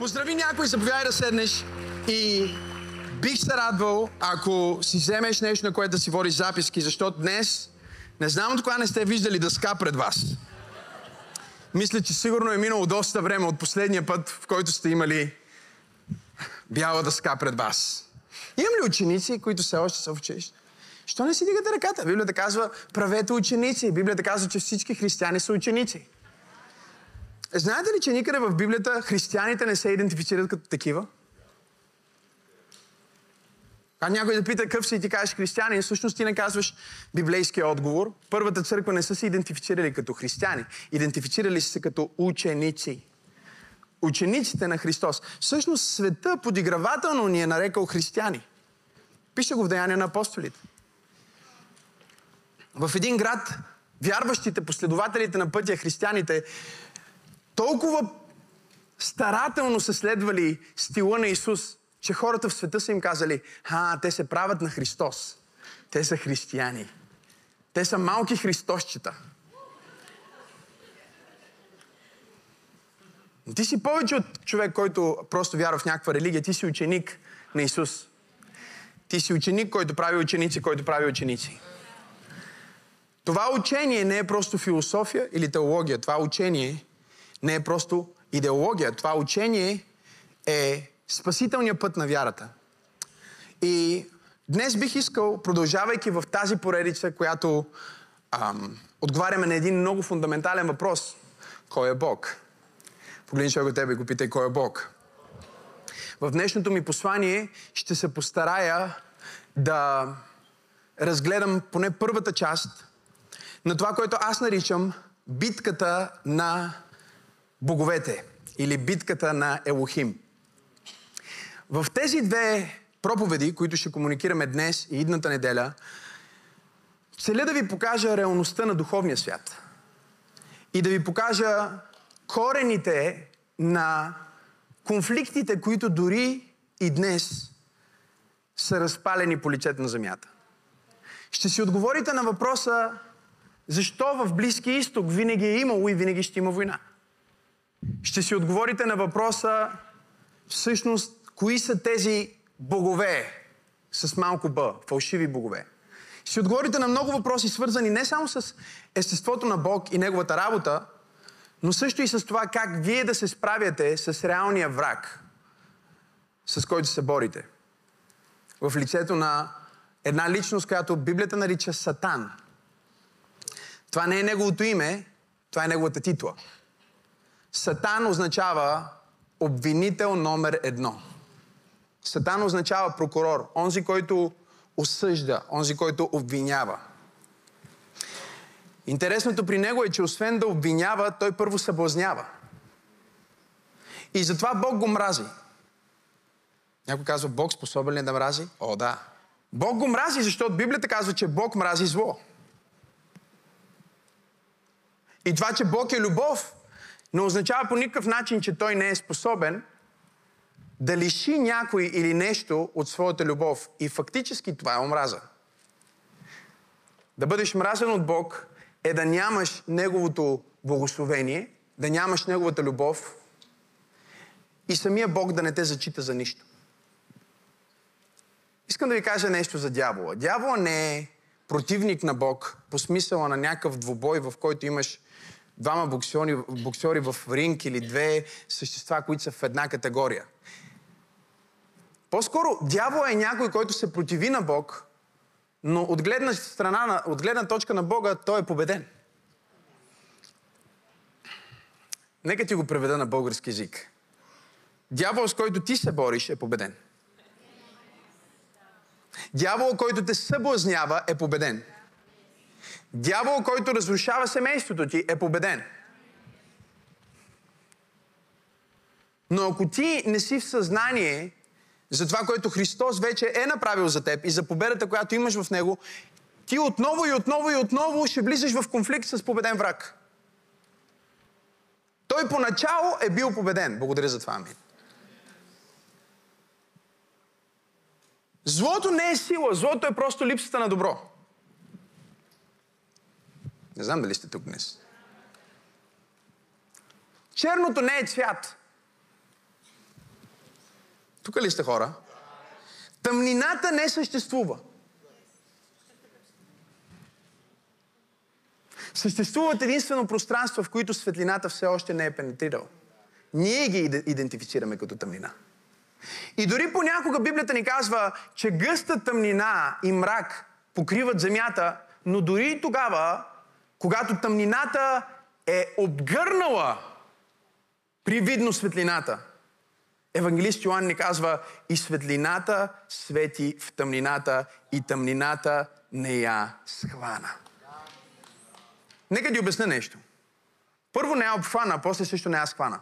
Поздрави някой, заповядай да седнеш и бих се радвал, ако си вземеш нещо, на което да си водиш записки, защото днес не знам от кога не сте виждали дъска пред вас. Мисля, че сигурно е минало доста време от последния път, в който сте имали бяла дъска пред вас. Имам ли ученици, които все още са в училище? Що не си дигате ръката? Библията казва, правете ученици. Библията казва, че всички християни са ученици. Знаете ли, че никъде в Библията християните не се идентифицират като такива? А някой да пита какъв си и ти кажеш християнин, всъщност ти не казваш библейския отговор. Първата църква не са се идентифицирали като християни. Идентифицирали са се като ученици. Учениците на Христос. Всъщност света подигравателно ни е нарекал християни. Пише го в Деяния на апостолите. В един град вярващите, последователите на пътя, християните, толкова старателно са следвали стила на Исус, че хората в света са им казали, а, те се правят на Христос. Те са християни. Те са малки христосчета. Ти си повече от човек, който просто вярва в някаква религия. Ти си ученик на Исус. Ти си ученик, който прави ученици, който прави ученици. Това учение не е просто философия или теология. Това учение не е просто идеология. Това учение е спасителният път на вярата. И днес бих искал, продължавайки в тази поредица, която ам, отговаряме на един много фундаментален въпрос. Кой е Бог? Погледни човек от тебе и го питай кой е Бог. В днешното ми послание ще се постарая да разгледам поне първата част на това, което аз наричам битката на боговете или битката на Елохим. В тези две проповеди, които ще комуникираме днес и идната неделя, целя да ви покажа реалността на духовния свят. И да ви покажа корените на конфликтите, които дори и днес са разпалени по лицето на земята. Ще си отговорите на въпроса защо в Близкия изток винаги е имало и винаги ще има война. Ще си отговорите на въпроса всъщност кои са тези богове с малко Б, фалшиви богове. Ще си отговорите на много въпроси, свързани не само с естеството на Бог и Неговата работа, но също и с това как вие да се справяте с реалния враг, с който се борите. В лицето на една личност, която Библията нарича Сатан. Това не е неговото име, това е неговата титла. Сатан означава обвинител номер едно. Сатан означава прокурор, онзи, който осъжда, онзи, който обвинява. Интересното при него е, че освен да обвинява, той първо съблазнява. И затова Бог го мрази. Някой казва, Бог способен ли да мрази? О, да. Бог го мрази, защото Библията казва, че Бог мрази зло. И това, че Бог е любов, не означава по никакъв начин, че Той не е способен да лиши някой или нещо от своята любов. И фактически това е омраза. Да бъдеш мразен от Бог е да нямаш Неговото благословение, да нямаш Неговата любов и самия Бог да не те зачита за нищо. Искам да ви кажа нещо за дявола. Дявола не е противник на Бог по смисъла на някакъв двубой, в който имаш двама боксери, боксери в ринг или две същества, които са в една категория. По-скоро дявол е някой, който се противи на Бог, но от гледна, страна, от гледна точка на Бога той е победен. Нека ти го преведа на български язик. Дявол, с който ти се бориш, е победен. Дявол, който те съблазнява, е победен. Дявол, който разрушава семейството ти, е победен. Но ако ти не си в съзнание за това, което Христос вече е направил за теб и за победата, която имаш в Него, ти отново и отново и отново ще влизаш в конфликт с победен враг. Той поначало е бил победен. Благодаря за това, Амин. Злото не е сила, злото е просто липсата на добро. Не знам дали сте тук днес. Черното не е цвят. Тук ли сте хора? Тъмнината не съществува. Съществуват единствено пространства, в които светлината все още не е пенетрирала. Ние ги идентифицираме като тъмнина. И дори понякога Библията ни казва, че гъста тъмнина и мрак покриват земята, но дори и тогава, когато тъмнината е обгърнала привидно светлината, Евангелист Йоанн ни казва, и светлината свети в тъмнината, и тъмнината не я схвана. Нека ти обясня нещо. Първо не я обхвана, а после също не я схвана.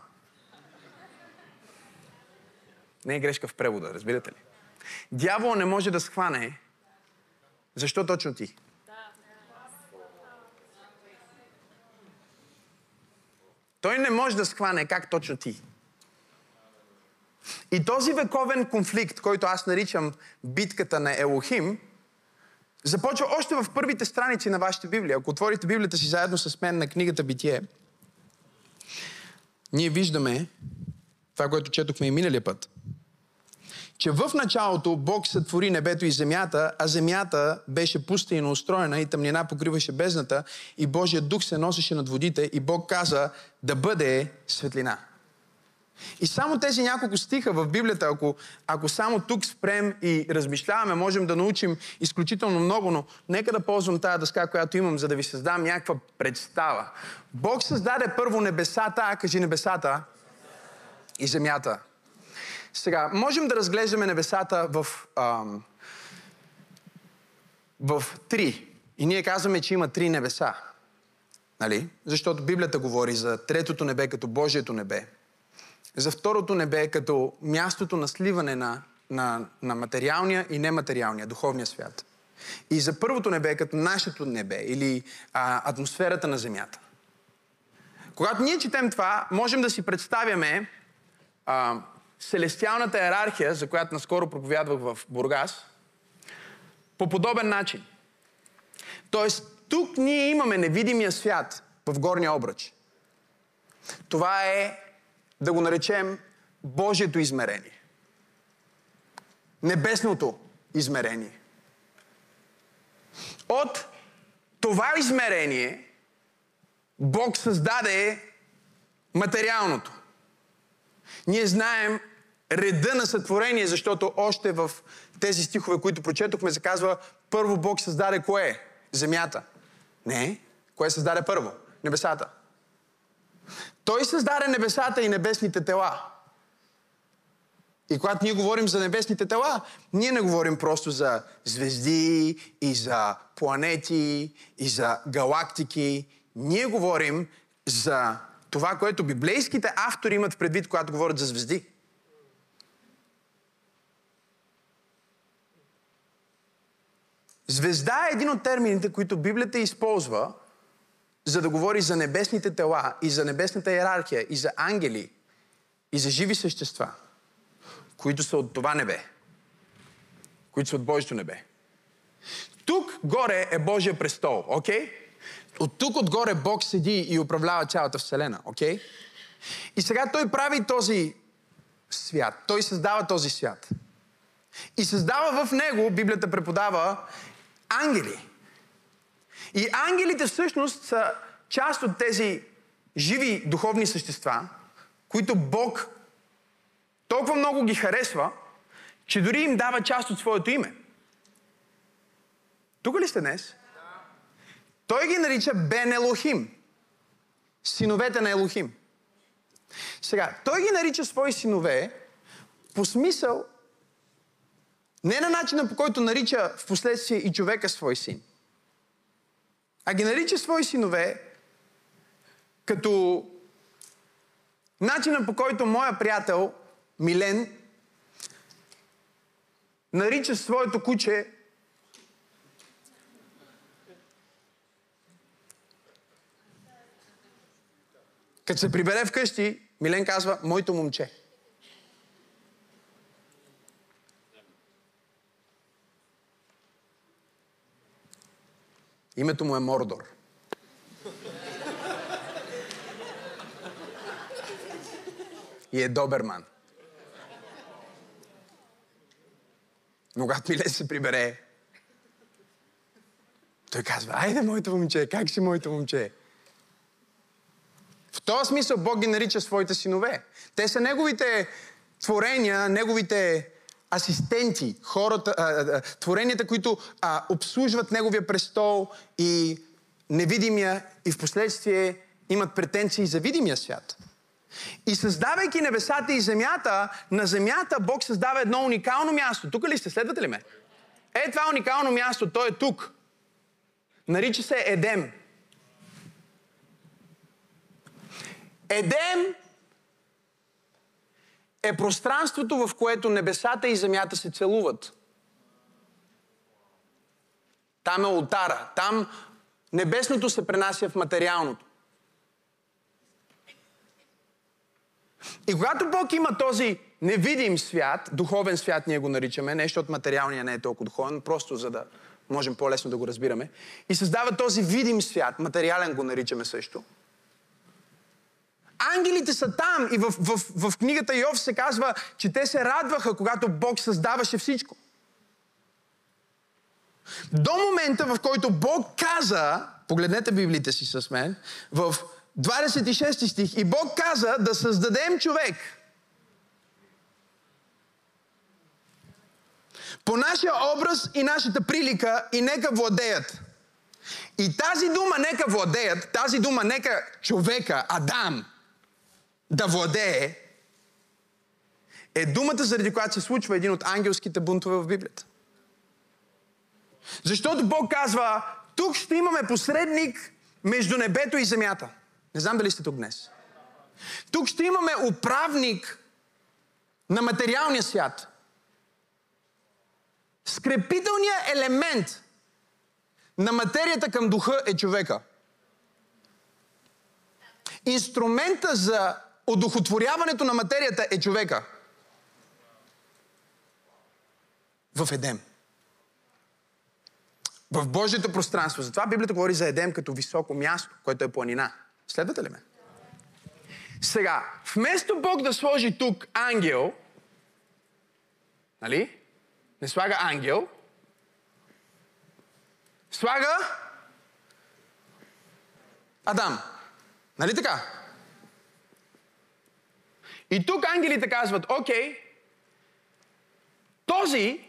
Не е грешка в превода, разбирате ли? Дявол не може да схване. Защо точно ти? Той не може да схване как точно ти. И този вековен конфликт, който аз наричам битката на Елохим, започва още в първите страници на вашата Библия. Ако отворите Библията си заедно с мен на книгата Битие, ние виждаме това, което четохме и миналия път. Че в началото Бог сътвори небето и земята, а земята беше пуста и устроена и тъмнина покриваше бездната и Божия дух се носеше над водите и Бог каза да бъде светлина. И само тези няколко стиха в Библията, ако, ако само тук спрем и размишляваме, можем да научим изключително много, но нека да ползвам тази дъска, която имам, за да ви създам някаква представа. Бог създаде първо небесата, а кажи небесата и земята. Сега, можем да разглеждаме небесата в, ам, в три. И ние казваме, че има три небеса. Нали? Защото Библията говори за третото небе като Божието небе за второто небе като мястото на сливане на, на, на материалния и нематериалния, духовния свят. И за първото небе като нашето небе или а, атмосферата на Земята. Когато ние четем това, можем да си представяме а, селестиалната иерархия, за която наскоро проповядвах в Бургас, по подобен начин. Тоест, тук ние имаме невидимия свят в горния обръч. Това е да го наречем Божието измерение. Небесното измерение. От това измерение Бог създаде материалното. Ние знаем реда на сътворение, защото още в тези стихове, които прочетохме, се казва първо Бог създаде кое? Земята. Не. Кое създаде първо? Небесата. Той създаде небесата и небесните тела. И когато ние говорим за небесните тела, ние не говорим просто за звезди и за планети и за галактики. Ние говорим за това, което библейските автори имат предвид, когато говорят за звезди. Звезда е един от термините, които Библията използва – за да говори за небесните тела и за небесната иерархия и за ангели и за живи същества, които са от това небе, които са от Божието небе. Тук горе е Божия престол, окей? Okay? От тук отгоре Бог седи и управлява цялата Вселена, окей? Okay? И сега Той прави този свят. Той създава този свят. И създава в него, Библията преподава, ангели. И ангелите всъщност са част от тези живи духовни същества, които Бог толкова много ги харесва, че дори им дава част от своето име. Тук ли сте днес? Той ги нарича Бен Елохим. Синовете на Елохим. Сега, той ги нарича свои синове по смисъл не на начина по който нарича в последствие и човека свой син а ги нарича свои синове като начина по който моя приятел Милен нарича своето куче Като се прибере вкъщи, Милен казва, моето момче. Името му е Мордор. И е Доберман. Но когато Милен се прибере, той казва, айде, моето момче, как си моето момче? В този смисъл Бог ги нарича своите синове. Те са неговите творения, неговите асистенти, хората, творенията, които а, обслужват неговия престол и невидимия и в последствие имат претенции за видимия свят. И създавайки небесата и земята, на земята Бог създава едно уникално място. Тук ли сте? Следвате ли ме? Е, това уникално място, то е тук. Нарича се Едем. Едем е пространството, в което небесата и земята се целуват. Там е ултара. Там небесното се пренася в материалното. И когато Бог има този невидим свят, духовен свят ние го наричаме, нещо от материалния не е толкова духовен, просто за да можем по-лесно да го разбираме, и създава този видим свят, материален го наричаме също. Ангелите са там и в, в, в, книгата Йов се казва, че те се радваха, когато Бог създаваше всичко. До момента, в който Бог каза, погледнете Библите си с мен, в 26 стих. И Бог каза да създадем човек. По нашия образ и нашата прилика и нека владеят. И тази дума нека владеят, тази дума нека човека, Адам, да владее, е думата, заради която се случва един от ангелските бунтове в Библията. Защото Бог казва, тук ще имаме посредник между небето и земята. Не знам дали сте тук днес. Тук ще имаме управник на материалния свят. Скрепителният елемент на материята към духа е човека. Инструмента за одухотворяването на материята е човека. В Едем. В Божието пространство. Затова Библията говори за Едем като високо място, което е планина. Следвате ли ме? Сега, вместо Бог да сложи тук ангел, нали? Не слага ангел, слага Адам. Нали така? И тук ангелите казват, окей, този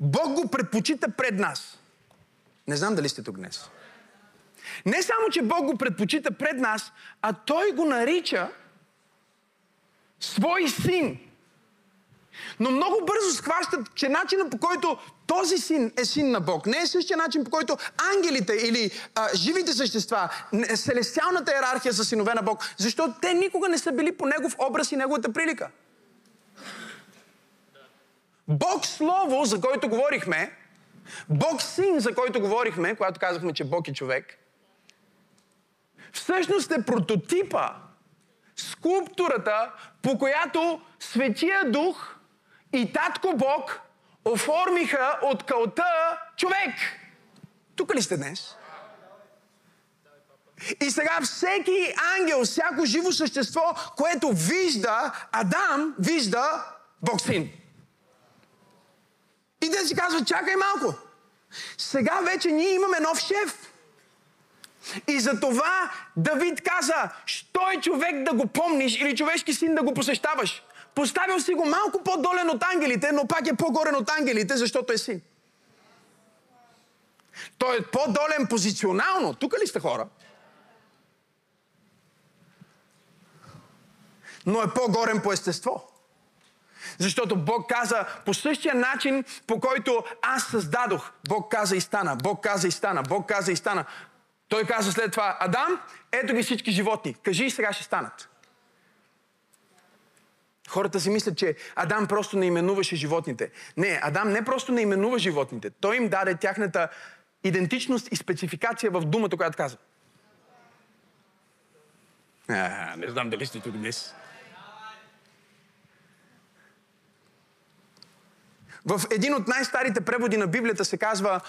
Бог го предпочита пред нас. Не знам дали сте тук днес. Не само, че Бог го предпочита пред нас, а Той го нарича свой син. Но много бързо схващат, че начинът по който този син е син на Бог, не е същия начин по който ангелите или а, живите същества, селестиалната иерархия са синове на Бог, защото те никога не са били по негов образ и неговата прилика. Бог Слово, за който говорихме, Бог Син, за който говорихме, когато казахме, че Бог е човек, всъщност е прототипа, скулптурата, по която Светия Дух и Татко Бог оформиха от кълта човек. Тук ли сте днес? И сега всеки ангел, всяко живо същество, което вижда Адам, вижда Бог Син. И да си казва, чакай малко. Сега вече ние имаме нов шеф. И за това Давид каза, що е човек да го помниш или човешки син да го посещаваш? Поставил си го малко по-долен от ангелите, но пак е по-горен от ангелите, защото е син. Той е по-долен позиционално. Тук ли сте хора? Но е по-горен по естество. Защото Бог каза по същия начин, по който аз създадох. Бог каза и стана. Бог каза и стана. Бог каза и стана. Той каза след това, Адам, ето ги всички животни. Кажи и сега ще станат. Хората си мислят, че Адам просто не именуваше животните. Не, Адам не просто не именува животните. Той им даде тяхната идентичност и спецификация в думата, която каза. А, не знам дали сте тук днес. В един от най-старите преводи на Библията се казва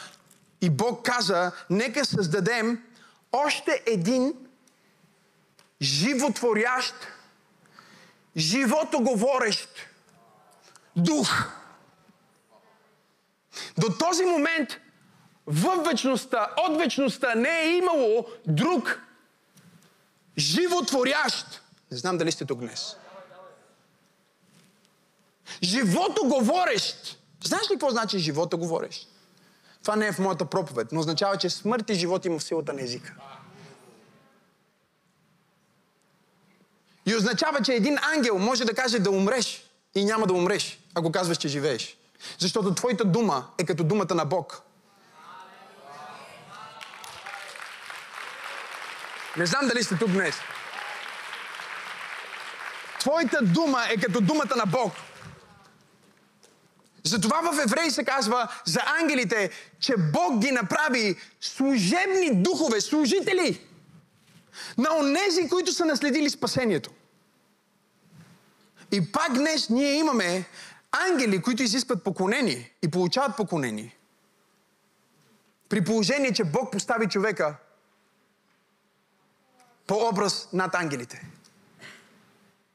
и Бог каза, нека създадем още един животворящ, животоговорещ дух. До този момент в вечността, от вечността не е имало друг животворящ. Не знам дали сте тук днес. Живото говорещ. Знаеш ли какво значи живота говорещ? Това не е в моята проповед, но означава, че смърт и живот има в силата на езика. И означава, че един ангел може да каже да умреш и няма да умреш, ако казваш, че живееш. Защото твоята дума е като думата на Бог. Не знам дали сте тук днес. Твоята дума е като думата на Бог. Затова в Евреи се казва за ангелите, че Бог ги направи служебни духове, служители на онези, които са наследили спасението. И пак днес ние имаме ангели, които изискват поклонение и получават поклонение. При положение, че Бог постави човека по образ над ангелите.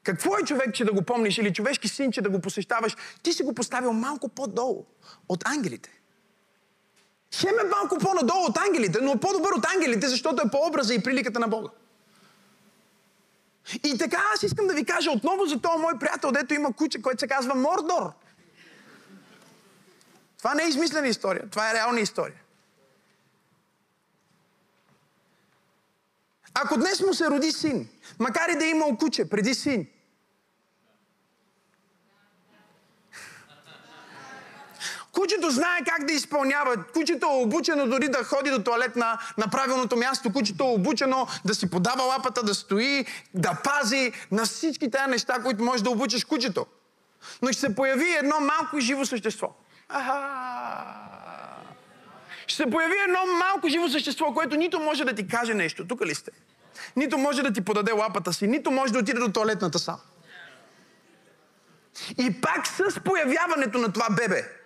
Какво е човек, че да го помниш, или човешки син, че да го посещаваш? Ти си го поставил малко по-долу от ангелите. Хем е малко по-надолу от ангелите, но е по-добър от ангелите, защото е по образа и приликата на Бога. И така аз искам да ви кажа отново за този мой приятел, дето има куче, което се казва Мордор. Това не е измислена история, това е реална история. Ако днес му се роди син, макар и да е имал куче преди син, Кучето знае как да изпълнява. Кучето е обучено дори да ходи до туалет на, на правилното място. Кучето е обучено да си подава лапата, да стои, да пази на всички тези неща, които можеш да обучиш кучето. Но ще се появи едно малко живо същество. Аха. Ще се появи едно малко живо същество, което нито може да ти каже нещо. Тук ли сте? Нито може да ти подаде лапата си, нито може да отиде до туалетната сам. И пак с появяването на това бебе,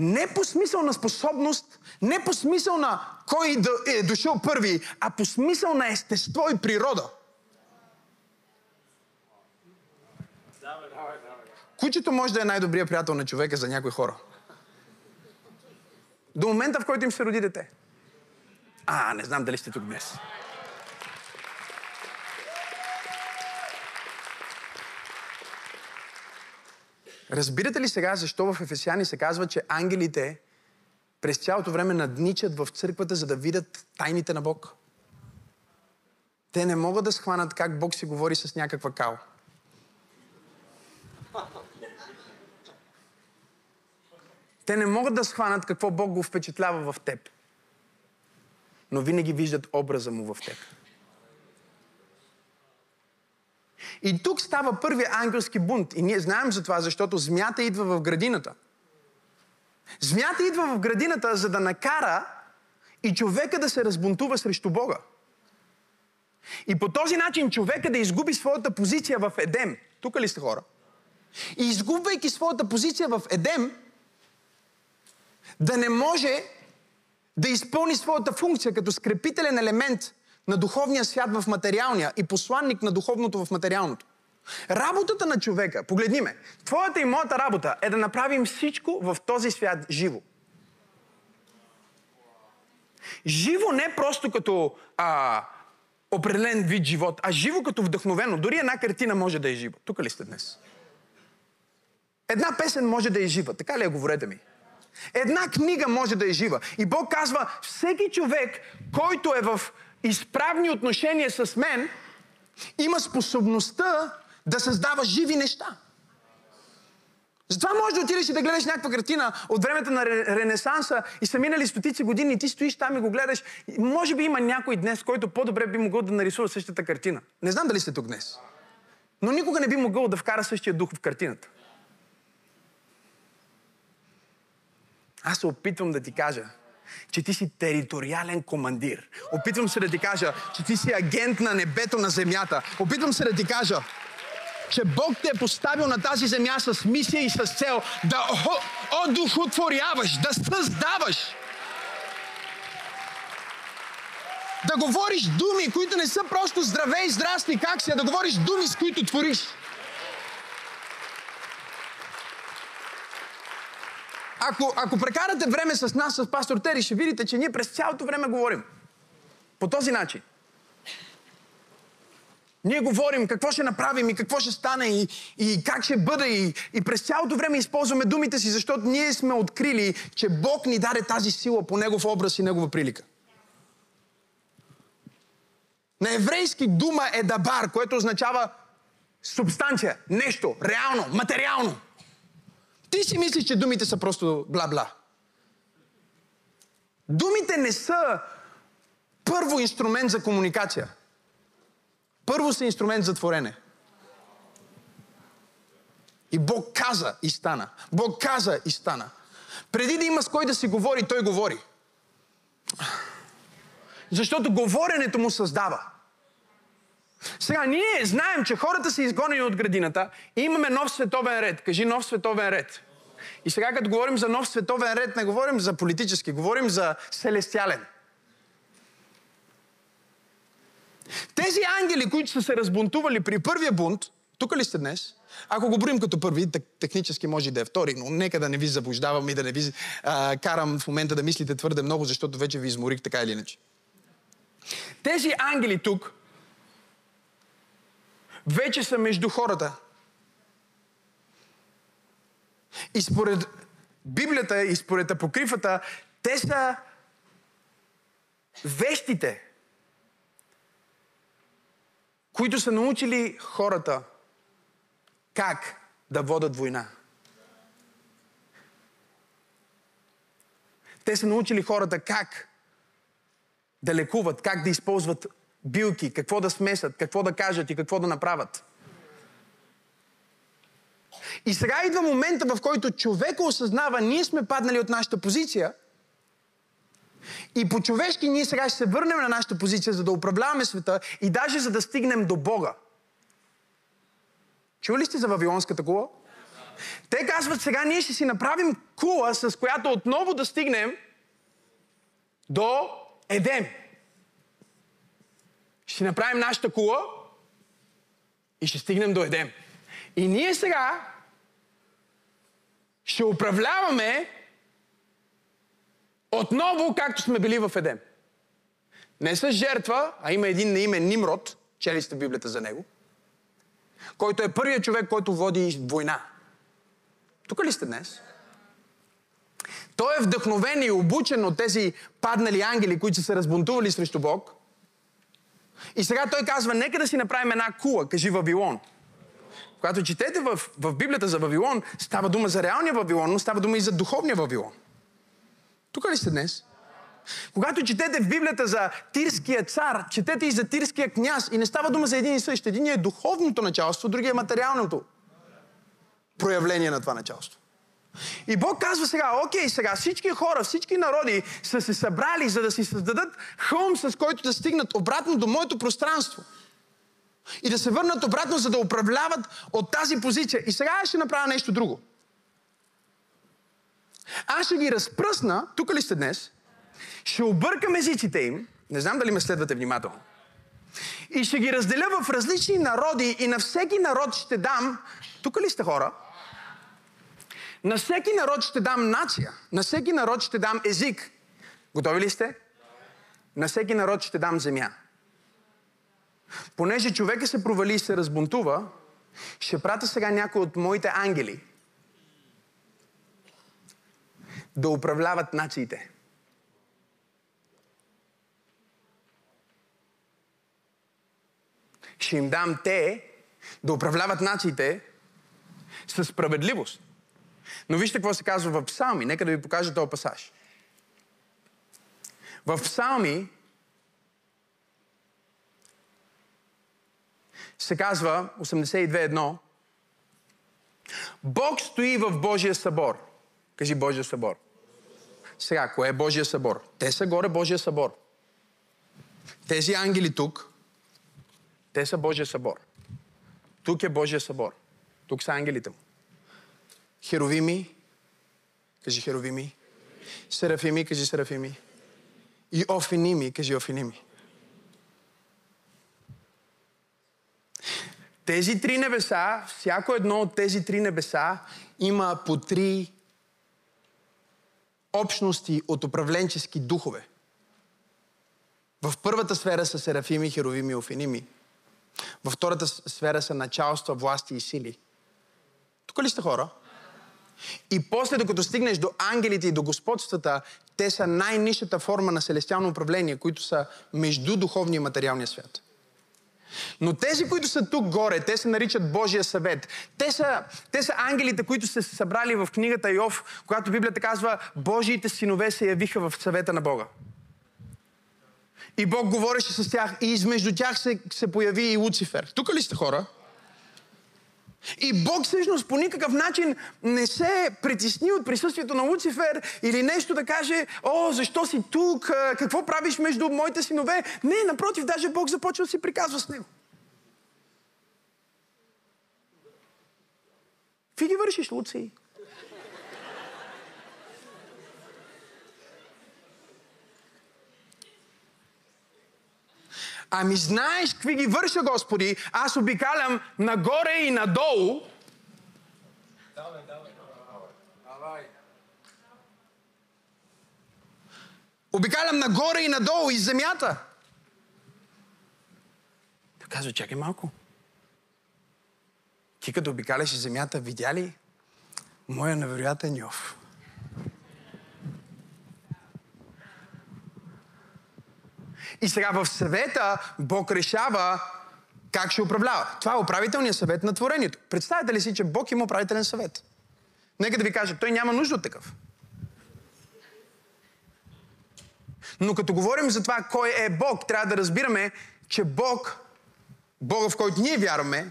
не по смисъл на способност, не по смисъл на кой е дошъл първи, а по смисъл на естество и природа. Кучето може да е най-добрият приятел на човека за някои хора. До момента, в който им се роди дете. А, не знам дали сте тук днес. Разбирате ли сега защо в Ефесяни се казва, че ангелите през цялото време надничат в църквата, за да видят тайните на Бог? Те не могат да схванат как Бог си говори с някаква кал. Те не могат да схванат какво Бог го впечатлява в теб. Но винаги виждат образа му в теб. И тук става първият ангелски бунт. И ние знаем за това, защото змията идва в градината. Змията идва в градината, за да накара и човека да се разбунтува срещу Бога. И по този начин човека да изгуби своята позиция в Едем. Тук ли сте хора? И изгубвайки своята позиция в Едем, да не може да изпълни своята функция като скрепителен елемент на духовния свят в материалния и посланник на духовното в материалното. Работата на човека, погледни ме, твоята и моята работа е да направим всичко в този свят живо. Живо не просто като а, определен вид живот, а живо като вдъхновено. Дори една картина може да е жива. Тук ли сте днес? Една песен може да е жива. Така ли е, говорете ми? Една книга може да е жива. И Бог казва, всеки човек, който е в изправни отношения с мен, има способността да създава живи неща. Затова можеш да отидеш и да гледаш някаква картина от времето на Ренесанса и са минали стотици години и ти стоиш там и го гледаш. Може би има някой днес, който по-добре би могъл да нарисува същата картина. Не знам дали сте тук днес. Но никога не би могъл да вкара същия дух в картината. Аз се опитвам да ти кажа, че ти си териториален командир. Опитвам се да ти кажа, че ти си агент на небето, на земята. Опитвам се да ти кажа, че Бог те е поставил на тази земя с мисия и с цел да одухотворяваш, да създаваш. Да говориш думи, които не са просто здраве и здрасти, как си, а да говориш думи, с които твориш. Ако, ако прекарате време с нас, с пастор Тери, ще видите, че ние през цялото време говорим. По този начин. Ние говорим какво ще направим и какво ще стане и, и как ще бъде и, и през цялото време използваме думите си, защото ние сме открили, че Бог ни даде тази сила по Негов образ и Негова прилика. На еврейски дума е дабар, което означава субстанция, нещо, реално, материално. Ти си мислиш, че думите са просто бла-бла. Думите не са първо инструмент за комуникация. Първо са инструмент за творене. И Бог каза и стана. Бог каза и стана. Преди да има с кой да си говори, той говори. Защото говоренето му създава. Сега, ние знаем, че хората са изгонени от градината и имаме нов световен ред. Кажи нов световен ред. И сега, като говорим за нов световен ред, не говорим за политически, говорим за селестиален. Тези ангели, които са се разбунтували при първия бунт, тук ли сте днес? Ако го броим като първи, технически може да е втори, но нека да не ви заблуждавам и да не ви а, карам в момента да мислите твърде много, защото вече ви изморих така или иначе. Тези ангели тук вече са между хората. И според Библията и според апокрифата, те са вещите, които са научили хората как да водат война. Те са научили хората как да лекуват, как да използват билки, какво да смесат, какво да кажат и какво да направят. И сега идва момента, в който човека осъзнава, ние сме паднали от нашата позиция и по-човешки ние сега ще се върнем на нашата позиция, за да управляваме света и даже за да стигнем до Бога. Чували сте за Вавилонската кула? Те казват, сега ние ще си направим кула, с която отново да стигнем до Едем. Ще направим нашата кула и ще стигнем до Едем. И ние сега ще управляваме отново, както сме били в Едем. Не с жертва, а има един на име Нимрод, чели сте Библията за него, който е първият човек, който води война. Тук ли сте днес? Той е вдъхновен и обучен от тези паднали ангели, които са се разбунтували срещу Бог. И сега той казва, нека да си направим една кула, кажи Вавилон. Когато четете в, в Библията за Вавилон, става дума за реалния Вавилон, но става дума и за духовния Вавилон. Тук ли сте днес? Когато четете в Библията за тирския цар, четете и за тирския княз и не става дума за един и същ. Един е духовното началство, другия е материалното проявление на това началство. И Бог казва сега, окей, сега всички хора, всички народи са се събрали, за да си създадат хълм, с който да стигнат обратно до моето пространство. И да се върнат обратно, за да управляват от тази позиция. И сега ще направя нещо друго. Аз ще ги разпръсна, тук ли сте днес, ще объркам езиците им, не знам дали ме следвате внимателно, и ще ги разделя в различни народи и на всеки народ ще дам, тук ли сте хора, на всеки народ ще дам нация, на всеки народ ще дам език. Готови ли сте? На всеки народ ще дам земя. Понеже човека се провали и се разбунтува, ще пратя сега някой от моите ангели да управляват нациите. Ще им дам те да управляват нациите със справедливост. Но вижте какво се казва в Псалми. Нека да ви покажа този пасаж. В Псалми се казва 82.1 Бог стои в Божия събор. Кажи Божия събор. Сега, кое е Божия събор? Те са горе Божия събор. Тези ангели тук, те са Божия събор. Тук е Божия събор. Тук са ангелите му. Херовими, кажи херовими. Серафими, кажи серафими. И офиними, кажи офиними. Тези три небеса, всяко едно от тези три небеса има по три общности от управленчески духове. В първата сфера са серафими, херовими и офеними. Във втората сфера са началства, власти и сили. Тук ли сте хора? И после, докато стигнеш до ангелите и до господствата, те са най-нишата форма на селестиално управление, които са между духовния и материалния свят. Но тези, които са тук горе, те се наричат Божия съвет. Те са, те са ангелите, които са се събрали в книгата Йов, когато Библията казва Божиите синове се явиха в съвета на Бога. И Бог говореше с тях и измежду тях се, се появи и Луцифер. Тук ли сте хора? И Бог всъщност по никакъв начин не се притесни от присъствието на Луцифер или нещо да каже, о, защо си тук, какво правиш между моите синове. Не, напротив, даже Бог започва да си приказва с него. Какви ги вършиш, Луци? Ами знаеш какви ги върша, Господи? Аз обикалям нагоре и надолу. Давай, давай. Давай. Обикалям нагоре и надолу из земята. Той казва, чакай малко. Ти като обикаляш земята, видя ли моя невероятен Йов? И сега в съвета Бог решава как ще управлява. Това е управителният съвет на творението. Представете ли си, че Бог има управителен съвет? Нека да ви кажа, той няма нужда от такъв. Но като говорим за това кой е Бог, трябва да разбираме, че Бог, Бога в който ние вярваме,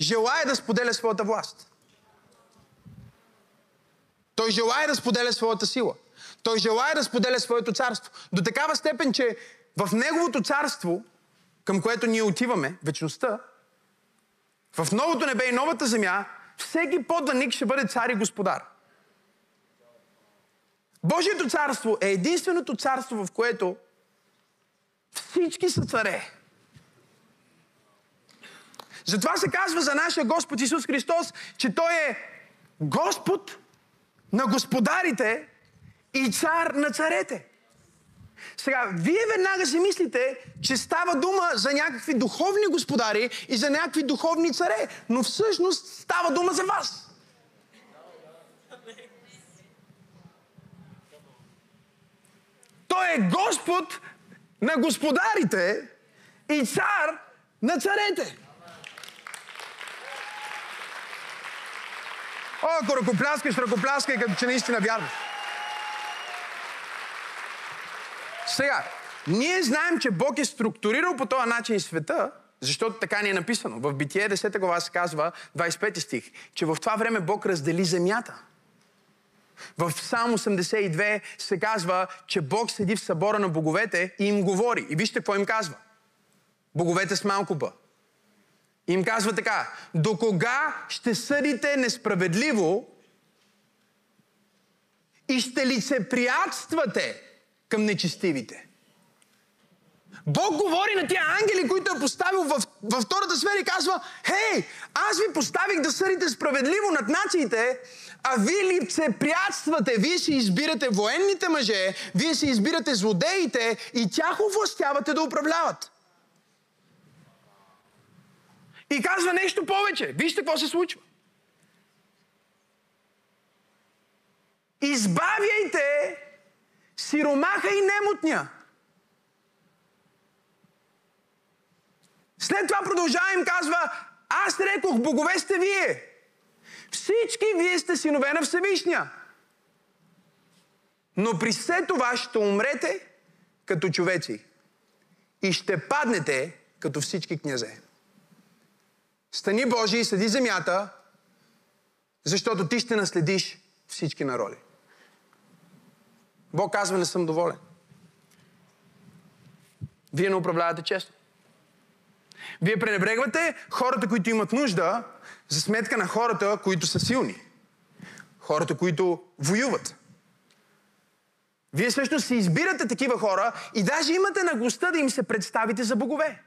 желая да споделя своята власт. Той желая да споделя своята сила. Той желая да споделя своето царство. До такава степен, че в Неговото царство, към което ние отиваме, вечността, в новото небе и новата земя, всеки подданик ще бъде цар и господар. Божието царство е единственото царство, в което всички са царе. Затова се казва за нашия Господ Исус Христос, че Той е Господ на господарите и цар на царете. Сега, вие веднага си мислите, че става дума за някакви духовни господари и за някакви духовни царе, но всъщност става дума за вас. Той е Господ на господарите и цар на царете. О, ако ръкопляскаш, ръкопляскай, като че наистина вярваш. Сега, ние знаем, че Бог е структурирал по този начин света, защото така ни е написано. В Битие 10 глава се казва, 25 стих, че в това време Бог раздели земята. В Псалм 82 се казва, че Бог седи в събора на боговете и им говори. И вижте какво им казва. Боговете с малко. И им казва така, до кога ще съдите несправедливо и ще лицеприятствате към нечестивите. Бог говори на тия ангели, които е поставил в, във втората сфера и казва, хей, аз ви поставих да съдите справедливо над нациите, а вие се приятствате, вие си избирате военните мъже, вие си избирате злодеите и тях овластявате да управляват. И казва нещо повече. Вижте какво се случва. Избавяйте сиромаха и немотня. След това продължава казва, аз рекох, богове сте вие. Всички вие сте синове на Всевишния. Но при все това ще умрете като човеци и ще паднете като всички князе. Стани Божий и съди земята, защото ти ще наследиш всички народи. Бог казва, не съм доволен. Вие не управлявате честно. Вие пренебрегвате хората, които имат нужда, за сметка на хората, които са силни. Хората, които воюват. Вие също си избирате такива хора и даже имате наглостта да им се представите за богове.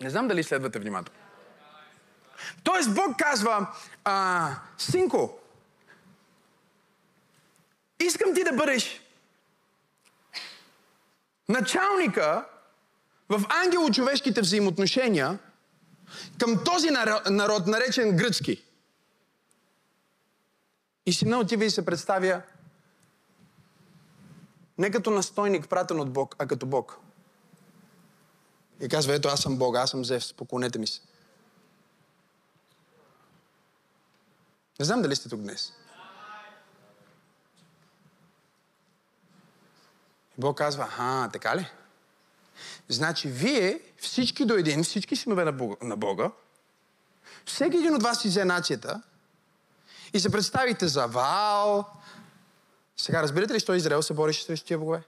Не знам дали следвате внимателно. Тоест Бог казва, а, синко, искам ти да бъдеш началника в ангело-човешките взаимоотношения към този народ, наречен гръцки. И сина отива и се представя не като настойник, пратен от Бог, а като Бог. И казва, ето аз съм Бог, аз съм Зевс, поклонете ми се. Не знам дали сте тук днес. Бог казва, а, така ли? Значи вие, всички до един, всички синове на Бога, на Бога, всеки един от вас си взе нацията и се представите за Вал. Сега разбирате ли, що Израел се бореше срещу тия богове?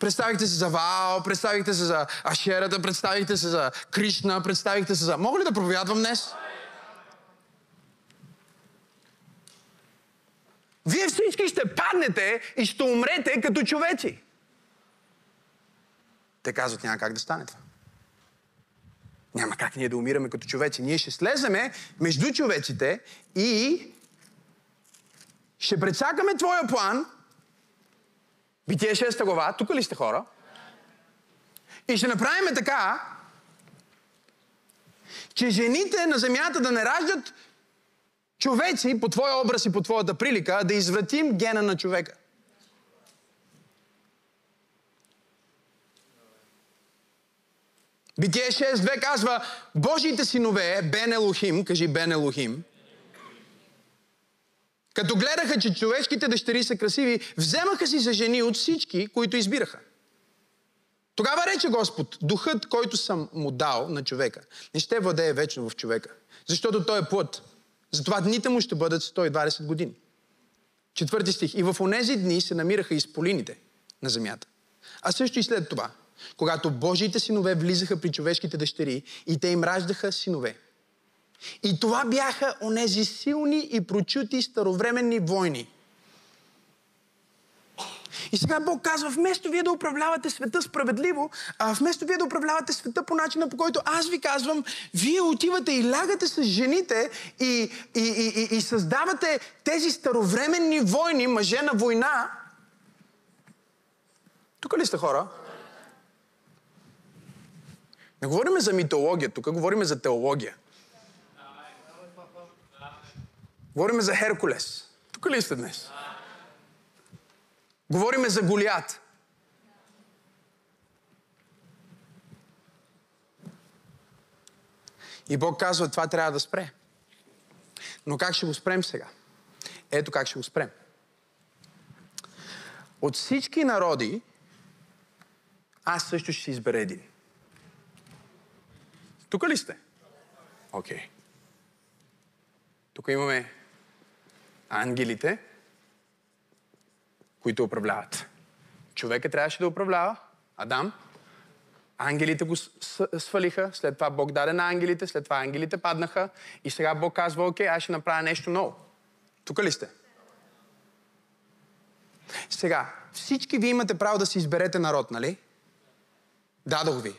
Представихте се за Вао, представихте се за Ашерата, представихте се за Кришна, представихте се за... Мога ли да проповядвам днес? Вие всички ще паднете и ще умрете като човеци. Те казват, няма как да стане това. Няма как ние да умираме като човеци. Ние ще слеземе между човеците и ще прецакаме твоя план. Битие 6 глава, тук ли сте хора? И ще направим така, че жените на земята да не раждат човеци по твоя образ и по твоята прилика, да извратим гена на човека. Битие 6.2 казва, Божиите синове, Бен Елохим, кажи Бен Елохим, като гледаха, че човешките дъщери са красиви, вземаха си за жени от всички, които избираха. Тогава рече Господ, духът, който съм му дал на човека, не ще владее вечно в човека, защото той е плът. Затова дните му ще бъдат 120 години. Четвърти стих. И в онези дни се намираха изполините на земята. А също и след това, когато Божиите синове влизаха при човешките дъщери и те им раждаха синове. И това бяха онези силни и прочути старовременни войни. И сега Бог казва, вместо вие да управлявате света справедливо, а вместо вие да управлявате света по начина, по който аз ви казвам, вие отивате и лягате с жените и, и, и, и, и създавате тези старовременни войни, мъже на война. Тук ли сте хора? Не говорим за митология, тук говорим за теология. Говорим за Херкулес. Тук ли сте днес? Говориме за Голият. И Бог казва, това трябва да спре. Но как ще го спрем сега? Ето как ще го спрем. От всички народи, аз също ще избера един. Тук ли сте? Окей. Okay. Тук имаме ангелите, които управляват. Човека трябваше да управлява, Адам. Ангелите го свалиха, след това Бог даде на ангелите, след това ангелите паднаха и сега Бог казва, окей, аз ще направя нещо ново. Тук ли сте? Сега, всички ви имате право да си изберете народ, нали? Дадох ви.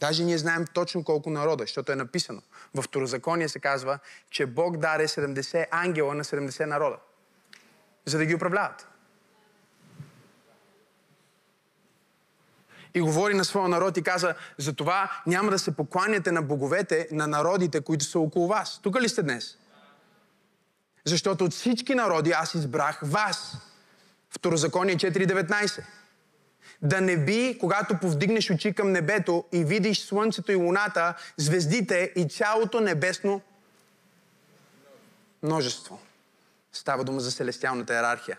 Даже ние знаем точно колко народа, защото е написано. В Второзаконие се казва, че Бог даде 70 ангела на 70 народа, за да ги управляват. И говори на своя народ и каза, затова няма да се покланяте на боговете на народите, които са около вас. Тук ли сте днес? Защото от всички народи аз избрах вас. Второзаконие 4.19 да не би, когато повдигнеш очи към небето и видиш слънцето и луната, звездите и цялото небесно множество. Става дума за селестиалната иерархия.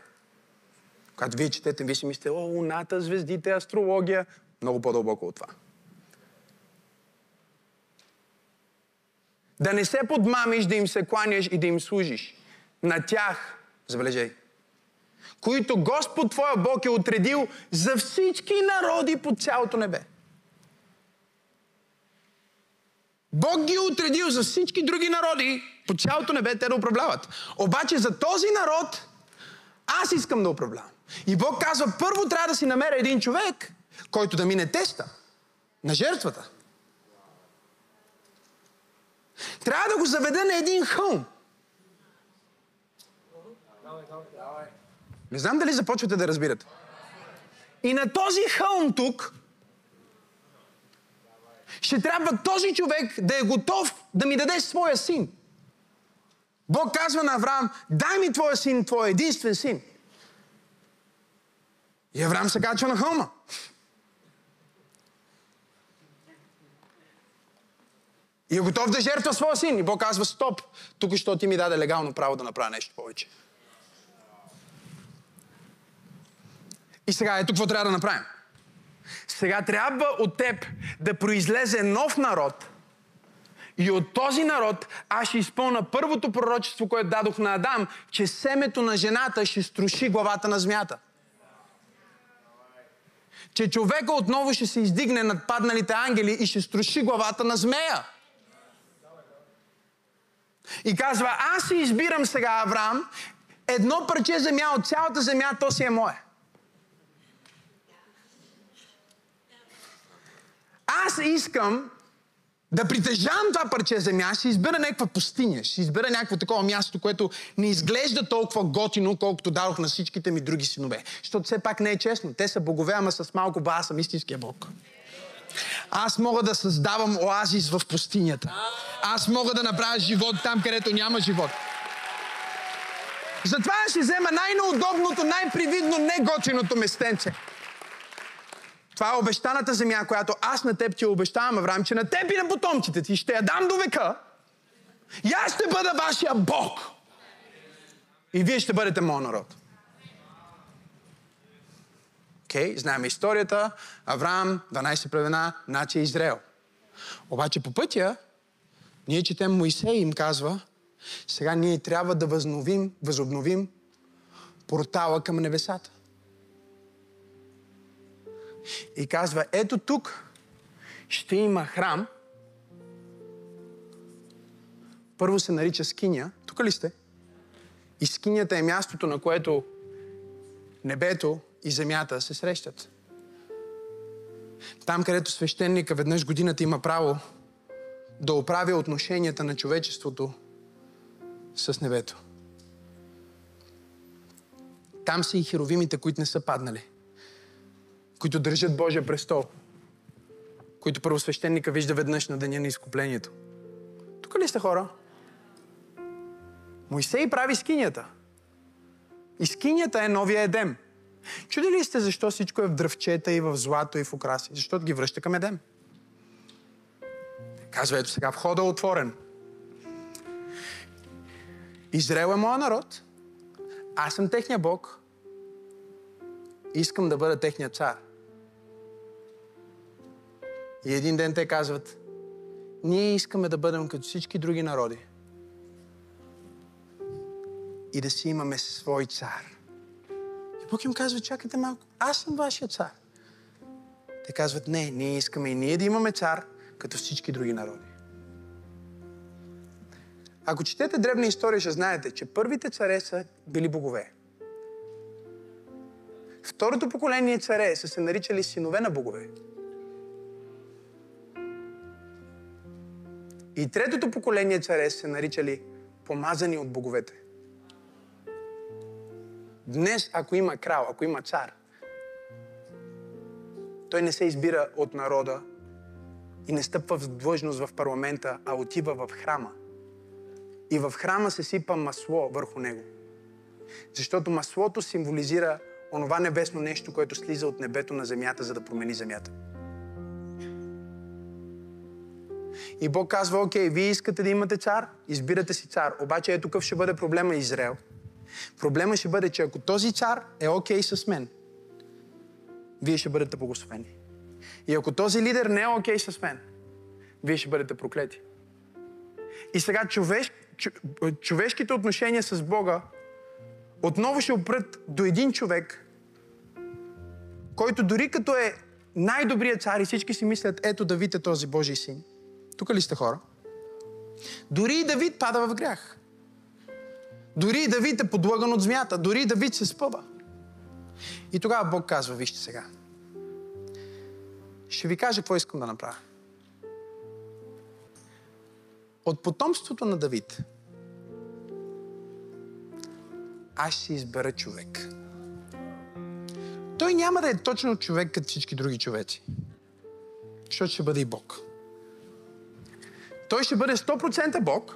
Когато вие четете, вие си мислите, о, луната, звездите, астрология. Много по-дълбоко от това. Да не се подмамиш, да им се кланяш и да им служиш. На тях, забележай, които Господ Твоя Бог е отредил за всички народи по цялото небе. Бог ги е отредил за всички други народи по цялото небе те да управляват. Обаче за този народ аз искам да управлявам. И Бог казва, първо трябва да си намеря един човек, който да мине теста на жертвата. Трябва да го заведа на един хълм. Не знам дали започвате да разбирате. И на този хълм тук ще трябва този човек да е готов да ми даде своя син. Бог казва на Авраам, дай ми твоя син, твоя единствен син. И Авраам се качва на хълма. И е готов да жертва своя син. И Бог казва, стоп, тук що ти ми даде легално право да направя нещо повече. И сега ето какво трябва да направим. Сега трябва от теб да произлезе нов народ. И от този народ аз ще изпълна първото пророчество, което дадох на Адам, че семето на жената ще струши главата на змията. Че човека отново ще се издигне над падналите ангели и ще струши главата на змея. И казва, аз си избирам сега, Авраам, едно парче земя от цялата земя, то си е мое. Аз искам да притежавам това парче земя, ще избера някаква пустиня, ще избера някакво такова място, което не изглежда толкова готино, колкото дадох на всичките ми други синове. Защото все пак не е честно. Те са богове, ама с малко ба, аз съм истинския бог. Аз мога да създавам оазис в пустинята. Аз мога да направя живот там, където няма живот. Затова ще взема най-неудобното, най-привидно, негоченото местенце. Това е обещаната земя, която аз на теб ти обещавам, Авраам, че на теб и на потомците ти ще я дам до века. И аз ще бъда вашия Бог. И вие ще бъдете моят народ. Окей, okay, знаем историята. Авраам, 12 племена, наче Израел. Обаче по пътя, ние четем Моисей им казва, сега ние трябва да възновим, възобновим портала към небесата. И казва, ето тук ще има храм. Първо се нарича скиня. Тук ли сте? И скинята е мястото, на което небето и земята се срещат. Там, където свещеника веднъж годината има право да оправя отношенията на човечеството с небето. Там са и херовимите, които не са паднали които държат Божия престол, които първосвещеника вижда веднъж на деня на изкуплението. Тук ли сте хора? Моисей прави скинята. И скинята е новия Едем. Чудили ли сте защо всичко е в дръвчета и в злато и в украси? Защото ги връща към Едем. Казва, ето сега входа е отворен. Израел е моя народ. Аз съм техния Бог. Искам да бъда техния цар. И един ден те казват, ние искаме да бъдем като всички други народи. И да си имаме свой цар. И Бог им казва, чакайте малко, аз съм вашия цар. Те казват, не, ние искаме и ние да имаме цар, като всички други народи. Ако четете древна история, ще знаете, че първите царе са били богове. Второто поколение царе са се наричали синове на богове. И третото поколение царе се наричали помазани от боговете. Днес, ако има крал, ако има цар, той не се избира от народа и не стъпва в длъжност в парламента, а отива в храма. И в храма се сипа масло върху него. Защото маслото символизира онова небесно нещо, което слиза от небето на земята, за да промени земята. И Бог казва, окей, вие искате да имате цар, избирате си цар. Обаче ето какъв ще бъде проблема Израел. Проблема ще бъде, че ако този цар е окей с мен, вие ще бъдете благословени. И ако този лидер не е окей с мен, вие ще бъдете проклети. И сега човеш, човешките отношения с Бога отново ще опрат до един човек, който дори като е най-добрият цар и всички си мислят, ето Давид е този Божий син. Тук ли сте хора? Дори и Давид пада в грях. Дори и Давид е подлъган от змията. Дори и Давид се спъва. И тогава Бог казва, вижте сега. Ще ви кажа какво искам да направя. От потомството на Давид аз ще избера човек. няма да е точно човек като всички други човеци. Защото ще бъде и Бог. Той ще бъде 100% Бог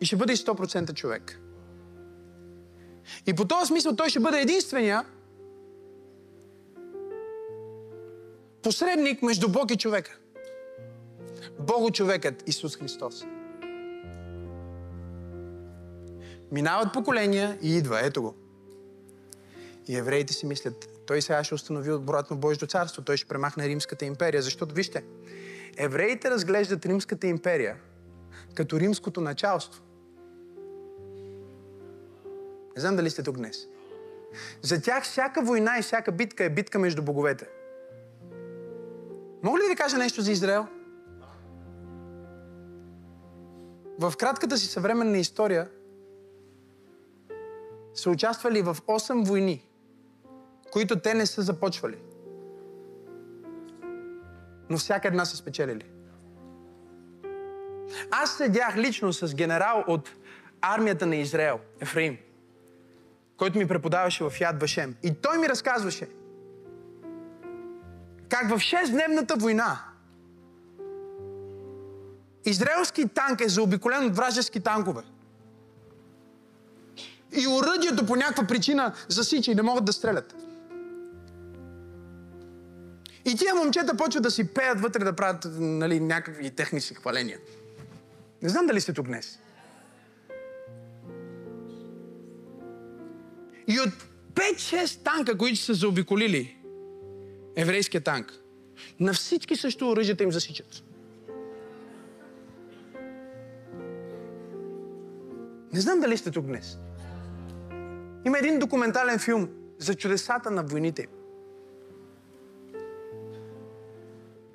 и ще бъде и 100% човек. И по този смисъл той ще бъде единствения посредник между Бог и човека. Бого-човекът Исус Христос. Минават поколения и идва. Ето го. И евреите си мислят, той сега ще установи обратно Божието царство, той ще премахне Римската империя. Защото, вижте, евреите разглеждат Римската империя като римското началство. Не знам дали сте тук днес. За тях всяка война и всяка битка е битка между боговете. Мога ли да кажа нещо за Израел? В кратката си съвременна история са участвали в 8 войни, които те не са започвали. Но всяка една са спечелили. Аз седях лично с генерал от армията на Израел, Ефраим, който ми преподаваше в Яд Вашем. И той ми разказваше как в 6-дневната война израелски танк е заобиколен от вражески танкове. И оръдието по някаква причина засича и не могат да стрелят. И тия момчета почват да си пеят вътре, да правят нали, някакви технически хваления. Не знам дали сте тук днес. И от 5-6 танка, които са заобиколили еврейския танк, на всички също оръжията им засичат. Не знам дали сте тук днес. Има един документален филм за чудесата на войните.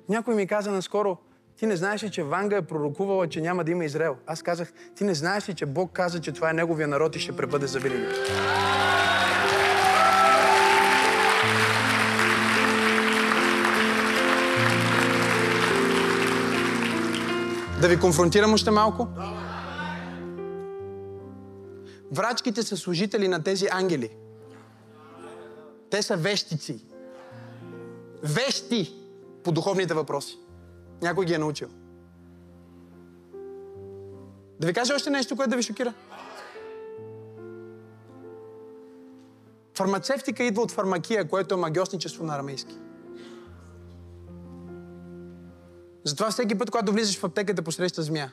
Някой ми каза наскоро, ти не знаеш ли, че Ванга е пророкувала, че няма да има Израел? Аз казах, ти не знаеш ли, че Бог каза, че това е Неговия народ и ще пребъде за винаги? Да ви конфронтирам още малко? Врачките са служители на тези ангели. Те са вещици. Вещи по духовните въпроси. Някой ги е научил. Да ви кажа още нещо, което да ви шокира. Фармацевтика идва от фармакия, което е магиосничество на арамейски. Затова всеки път, когато влизаш в аптеката, посреща змия.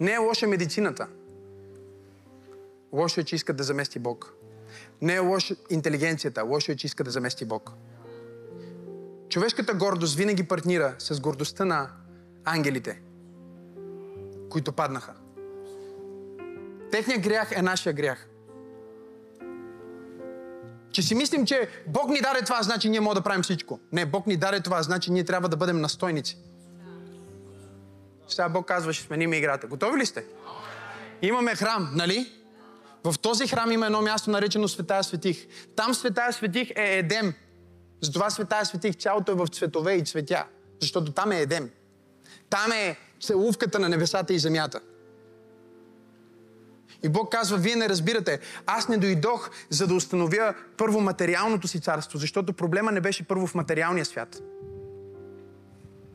Не е лоша медицината. Лошо е, че иска да замести Бог. Не е лоша интелигенцията. Лошо е, че иска да замести Бог. Човешката гордост винаги партнира с гордостта на ангелите, които паднаха. Техният грях е нашия грях. Че си мислим, че Бог ни даде това, значи ние можем да правим всичко. Не, Бог ни даде това, значи ние трябва да бъдем настойници. Сега Бог казва, ще сменим играта. Готови ли сте? Имаме храм, нали? В този храм има едно място, наречено Светая Светих. Там Светая Светих е Едем. Затова Светая Светих цялото е в цветове и цветя. Защото там е Едем. Там е целувката на небесата и земята. И Бог казва, вие не разбирате, аз не дойдох за да установя първо материалното си царство, защото проблема не беше първо в материалния свят.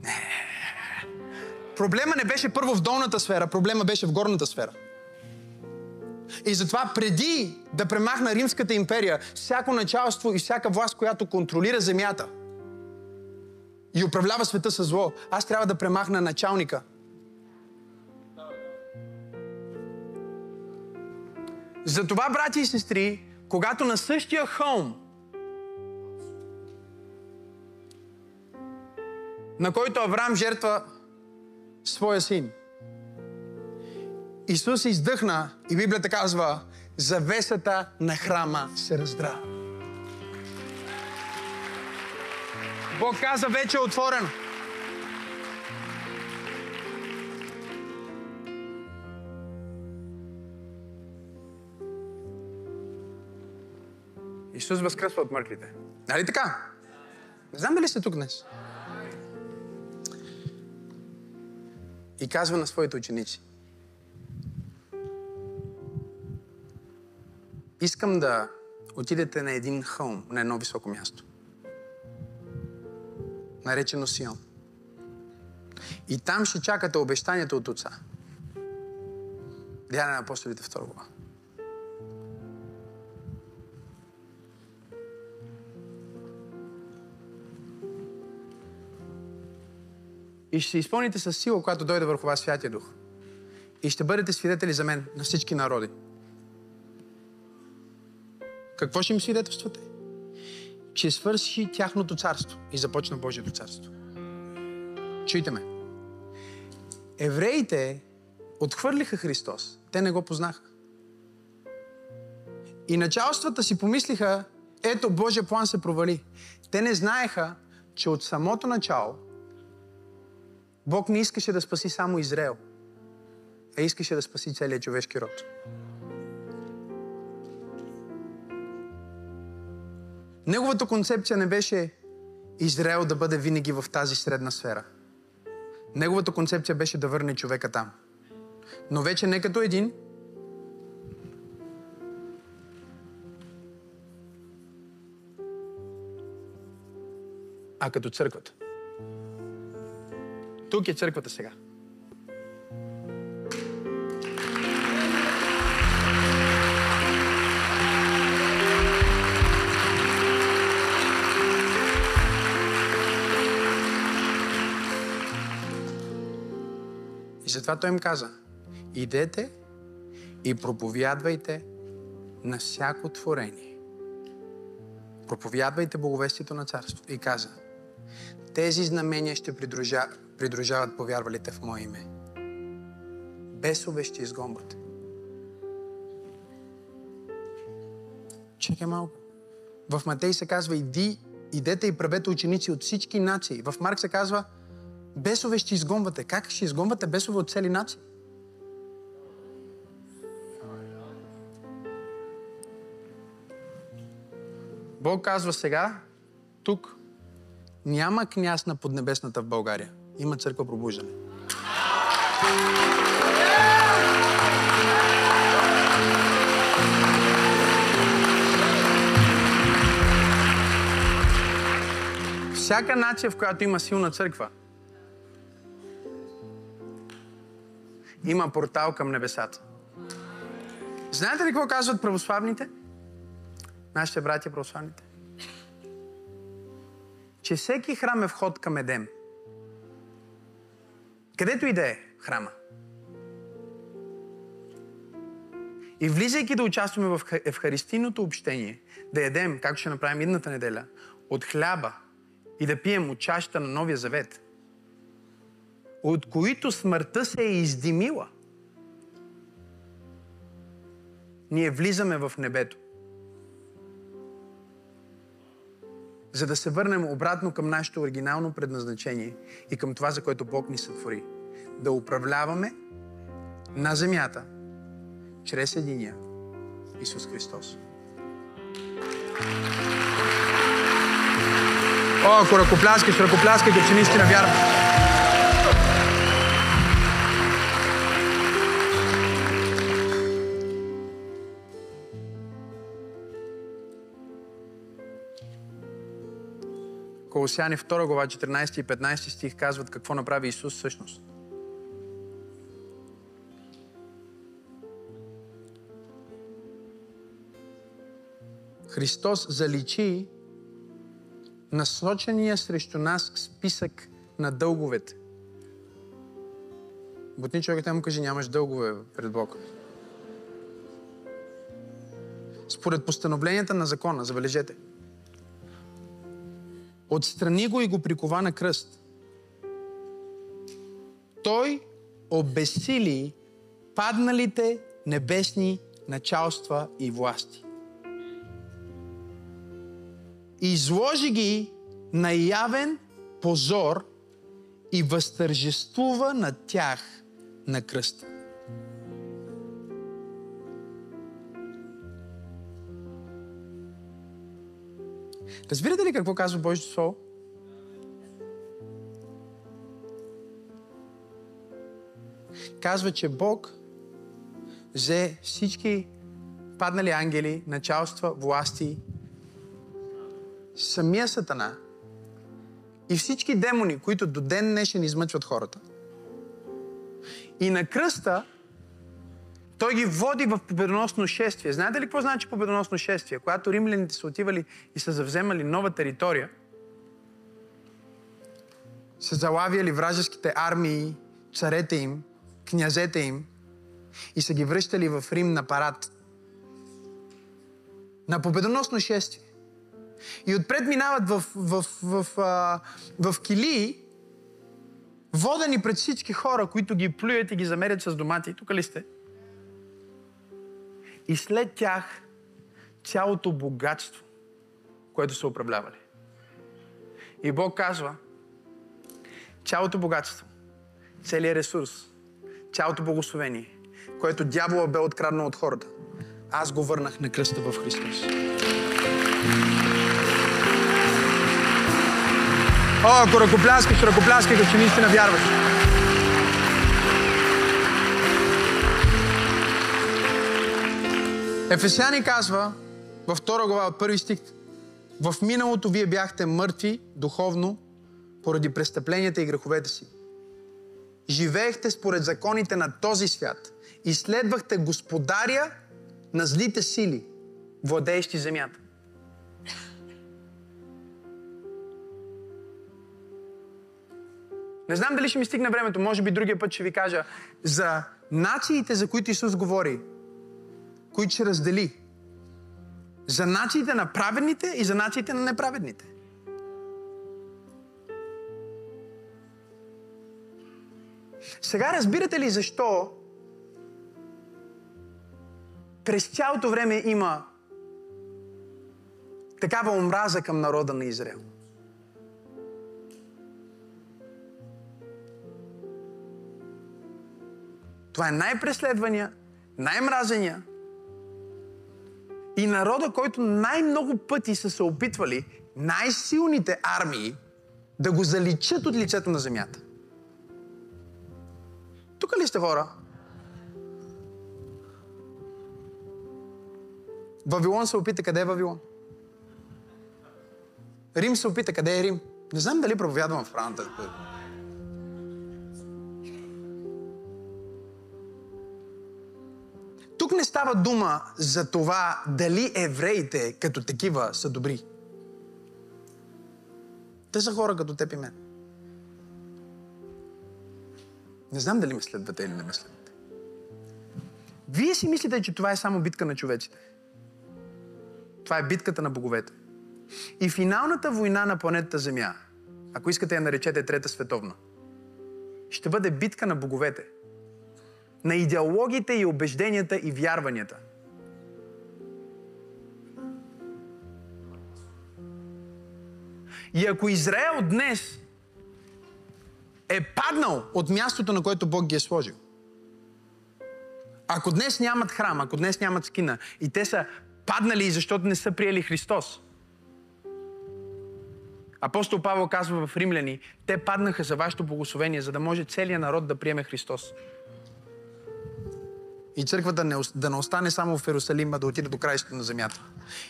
Не. Проблема не беше първо в долната сфера, проблема беше в горната сфера. И затова преди да премахна Римската империя, всяко началство и всяка власт, която контролира земята и управлява света със зло, аз трябва да премахна началника. Затова, брати и сестри, когато на същия холм, на който Авраам жертва своя син, Исус издъхна и Библията казва, завесата на храма се раздра. Бог каза, вече е отворено. Исус възкръсва от мъртвите. Нали така? Не знам дали сте тук днес. и казва на своите ученици. Искам да отидете на един хълм, на едно високо място. Наречено Сион. И там ще чакате обещанието от Отца. Деяния на апостолите втора глава. И ще се изпълните с сила, когато дойде върху вас Святия Дух. И ще бъдете свидетели за мен на всички народи. Какво ще им свидетелствате? Че свърши тяхното царство и започна Божието царство. Чуйте ме. Евреите отхвърлиха Христос. Те не го познаха. И началствата си помислиха, ето Божия план се провали. Те не знаеха, че от самото начало Бог не искаше да спаси само Израел, а искаше да спаси целият човешки род. Неговата концепция не беше Израел да бъде винаги в тази средна сфера. Неговата концепция беше да върне човека там. Но вече не като един, а като църквата. Тук е църквата сега. И затова той им каза, идете и проповядвайте на всяко творение. Проповядвайте благовестието на царството. И каза, тези знамения ще придружават, придружават повярвалите в Мое име. Бесове ще изгонват. Чекай малко. В Матей се казва, иди, идете и правете ученици от всички нации. В Марк се казва, бесове ще изгонвате. Как ще изгонвате бесове от цели нации? Бог казва сега, тук, няма княз на поднебесната в България. Има църква пробуждане. Всяка нация, в която има силна църква, има портал към небесата. Знаете ли какво казват православните? Нашите братя православните? Че всеки храм е вход към Едем. Където и да е храма. И влизайки да участваме в евхаристийното общение, да ядем, както ще направим идната неделя, от хляба и да пием от чашата на Новия Завет, от които смъртта се е издимила, ние влизаме в небето. За да се върнем обратно към нашето оригинално предназначение и към това, за което Бог ни сътвори. Да управляваме на земята чрез единия Исус Христос. О, ако ръкопляскаш, ръкопляскай, че наистина вярваш. Колосяни 2 глава 14 и 15 стих казват какво направи Исус всъщност. Христос заличи насочения срещу нас списък на дълговете. Бутни човекът му каже, нямаш дългове пред Бог. Според постановленията на закона, забележете – Отстрани го и го прикова на кръст. Той обесили падналите небесни началства и власти. Изложи ги на явен позор и възтържествува на тях на кръста. Разбирате ли какво казва Божието Слово? казва, че Бог взе всички паднали ангели, началства, власти, самия Сатана и всички демони, които до ден днешен измъчват хората. И на кръста той ги води в победоносно шествие. Знаете ли какво значи победоносно шествие? Когато римляните са отивали и са завземали нова територия, са залавяли вражеските армии, царете им, князете им и са ги връщали в Рим на парад. На победоносно шествие. И отпред минават в, в, в, в, а, в килии, водени пред всички хора, които ги плюят и ги замерят с домати. Тук ли сте? И след тях цялото богатство, което са управлявали. И Бог казва, цялото богатство, целият ресурс, цялото благословение, което дявола бе откраднал от хората, аз го върнах на кръста в Христос. О, ако ръкопляскаш, ръкопляскай, като че наистина вярваш. Ефесяни казва във втора глава от първи стих в миналото вие бяхте мъртви духовно поради престъпленията и греховете си. Живеехте според законите на този свят и следвахте господаря на злите сили, владеещи земята. Не знам дали ще ми стигне времето, може би другия път ще ви кажа за нациите, за които Исус говори, които ще раздели. За нациите на праведните и за нациите на неправедните. Сега разбирате ли защо през цялото време има такава омраза към народа на Израел? Това е най-преследвания, най-мразения и народа, който най-много пъти са се опитвали най-силните армии да го заличат от лицето на земята. Тук ли сте хора? Вавилон се опита къде е Вавилон. Рим се опита къде е Рим. Не знам дали проповядвам в правната. Не става дума за това дали евреите като такива са добри. Те са хора като теб и мен. Не знам дали ме следвате или не ме следвате. Вие си мислите, че това е само битка на човеците. Това е битката на боговете. И финалната война на планетата Земя, ако искате я наречете Трета световна, ще бъде битка на боговете – на идеологиите и убежденията и вярванията. И ако Израел днес е паднал от мястото, на което Бог ги е сложил, ако днес нямат храм, ако днес нямат скина и те са паднали, защото не са приели Христос, Апостол Павел казва в Римляни, те паднаха за вашето благословение, за да може целият народ да приеме Христос и църквата да не остане само в Иерусалим, а да отиде до краището на земята.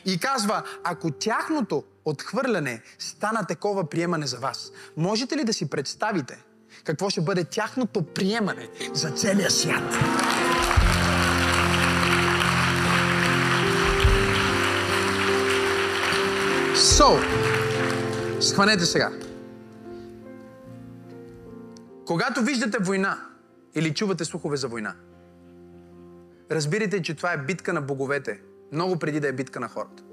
И казва, ако тяхното отхвърляне стана такова приемане за вас, можете ли да си представите какво ще бъде тяхното приемане за целия свят? So, схванете сега. Когато виждате война или чувате слухове за война, разбирайте, че това е битка на боговете, много преди да е битка на хората.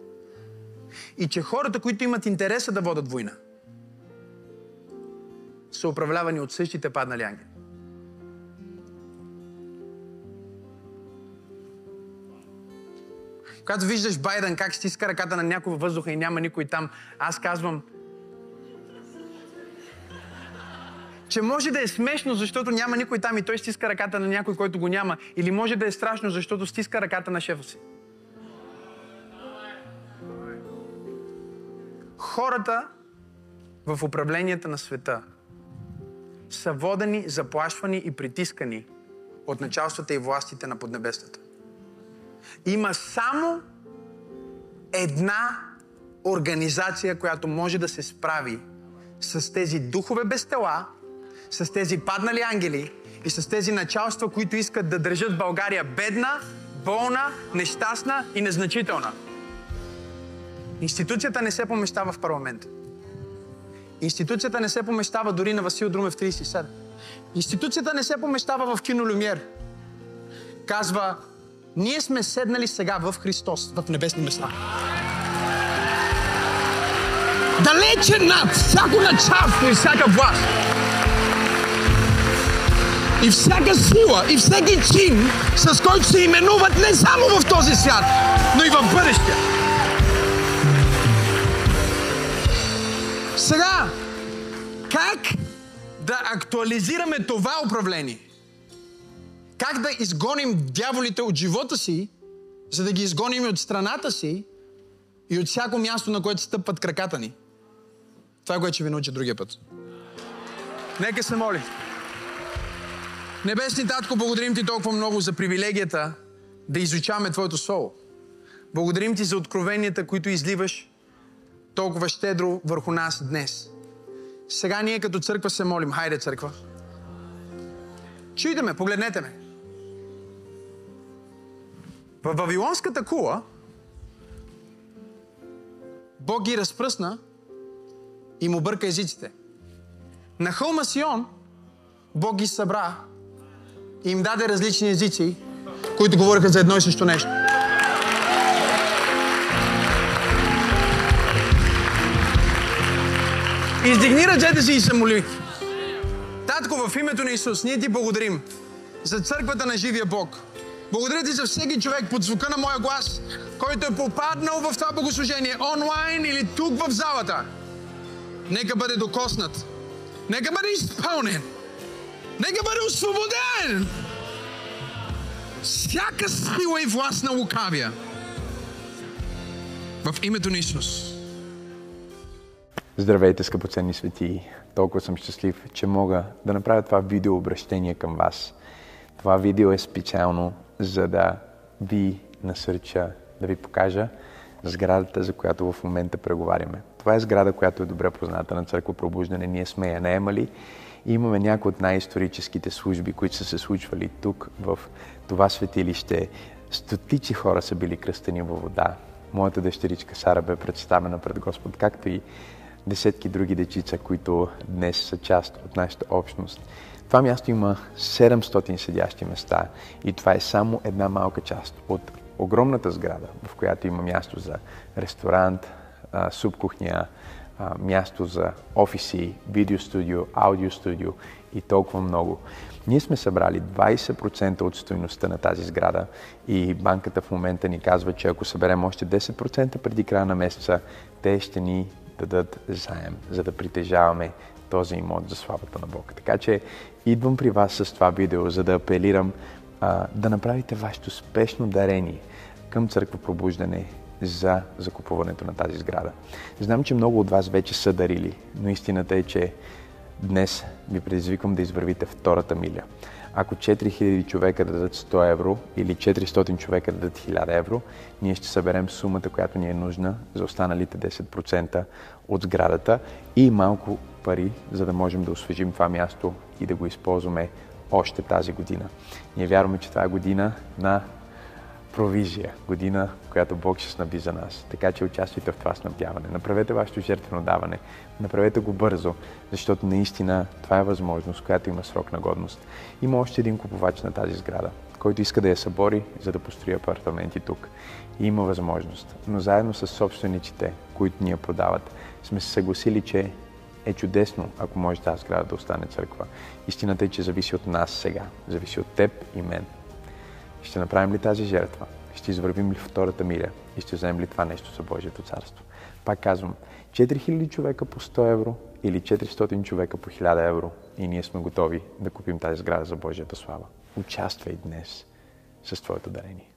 И че хората, които имат интереса да водят война, са управлявани от същите паднали ангели. Когато виждаш Байден как стиска ръката на някой въздуха и няма никой там, аз казвам, че може да е смешно, защото няма никой там и той стиска ръката на някой, който го няма. Или може да е страшно, защото стиска ръката на шефа си. Хората в управленията на света са водени, заплашвани и притискани от началствата и властите на поднебестата. Има само една организация, която може да се справи с тези духове без тела, с тези паднали ангели и с тези началства, които искат да държат България бедна, болна, нещастна и незначителна. Институцията не се помещава в парламента. Институцията не се помещава дори на Васил Друмев 37. Институцията не се помещава в кино Люмьер. Казва, ние сме седнали сега в Христос, в небесни места. Далече над всяко началство и всяка власт. И всяка сила, и всеки чин, с който се именуват не само в този свят, но и в бъдещия. Сега, как да актуализираме това управление? Как да изгоним дяволите от живота си, за да ги изгоним от страната си и от всяко място, на което стъпват краката ни? Това е което ще ви науча другия път. Нека се моли. Небесни Татко, благодарим Ти толкова много за привилегията да изучаваме Твоето Слово. Благодарим Ти за откровенията, които изливаш толкова щедро върху нас днес. Сега ние като църква се молим. Хайде, църква. Чуйте ме, погледнете ме. В Вавилонската кула Бог ги разпръсна и му бърка езиците. На хълма Сион Бог ги събра им даде различни езици, които говориха за едно и също нещо. Издигни ръцете си и се моли. Татко, в името на Исус, ние ти благодарим за църквата на живия Бог. Благодаря ти за всеки човек под звука на моя глас, който е попаднал в това богослужение, онлайн или тук в залата. Нека бъде докоснат. Нека бъде изпълнен. Нека бъде освободен. Всяка сила и власт на лукавия. В името на Исус. Здравейте, скъпоценни свети! Толкова съм щастлив, че мога да направя това видео обращение към вас. Това видео е специално, за да ви насърча, да ви покажа сградата, за която в момента преговаряме. Това е сграда, която е добре позната на Църква Пробуждане. Ние сме я наемали имаме някои от най-историческите служби, които са се случвали тук, в това светилище. Стотици хора са били кръстени във вода. Моята дъщеричка Сара бе представена пред Господ, както и десетки други дечица, които днес са част от нашата общност. Това място има 700 седящи места и това е само една малка част от огромната сграда, в която има място за ресторант, субкухня, място за офиси, видеостудио, аудиостудио и толкова много. Ние сме събрали 20% от стоеността на тази сграда и банката в момента ни казва, че ако съберем още 10% преди края на месеца, те ще ни дадат заем, за да притежаваме този имот за славата на Бог. Така че идвам при вас с това видео, за да апелирам а, да направите вашето спешно дарение към Църква Пробуждане за закупуването на тази сграда. Знам, че много от вас вече са дарили, но истината е, че днес ви предизвиквам да извървите втората миля. Ако 4000 човека дадат 100 евро или 400 човека дадат 1000 евро, ние ще съберем сумата, която ни е нужна за останалите 10% от сградата и малко пари, за да можем да освежим това място и да го използваме още тази година. Ние вярваме, че това е година на провизия, година, която Бог ще снаби за нас. Така че участвайте в това снабдяване. Направете вашето жертвено даване. Направете го бързо, защото наистина това е възможност, която има срок на годност. Има още един купувач на тази сграда, който иска да я събори, за да построи апартаменти тук. И има възможност. Но заедно с собствениците, които ни я продават, сме се съгласили, че е чудесно, ако може тази сграда да остане църква. Истината е, че зависи от нас сега. Зависи от теб и мен. Ще направим ли тази жертва? Ще извървим ли втората миля? И ще вземем ли това нещо за Божието царство? Пак казвам, 4000 човека по 100 евро или 400 човека по 1000 евро и ние сме готови да купим тази сграда за Божията слава. Участвай днес с твоето дарение.